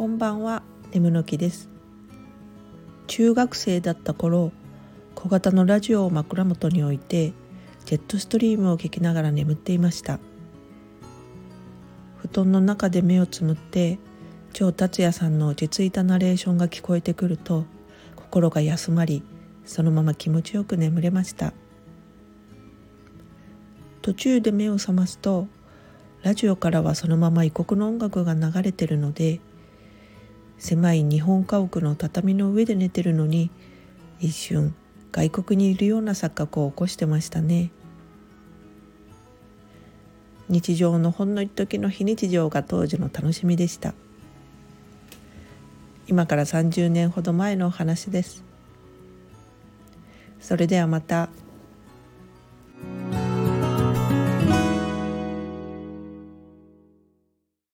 こんばんは。眠の木です。中学生だった頃小型のラジオを枕元に置いてジェットストリームを聞きながら眠っていました。布団の中で目をつむって超達也さんの落ち着いたナレーションが聞こえてくると心が休まりそのまま気持ちよく眠れました。途中で目を覚ますとラジオからはそのまま異国の音楽が流れてるので狭い日本家屋の畳の上で寝てるのに一瞬外国にいるような錯覚を起こしてましたね。日常のほんの一時の非日常が当時の楽しみでした。今から30年ほど前のお話です。それではまた。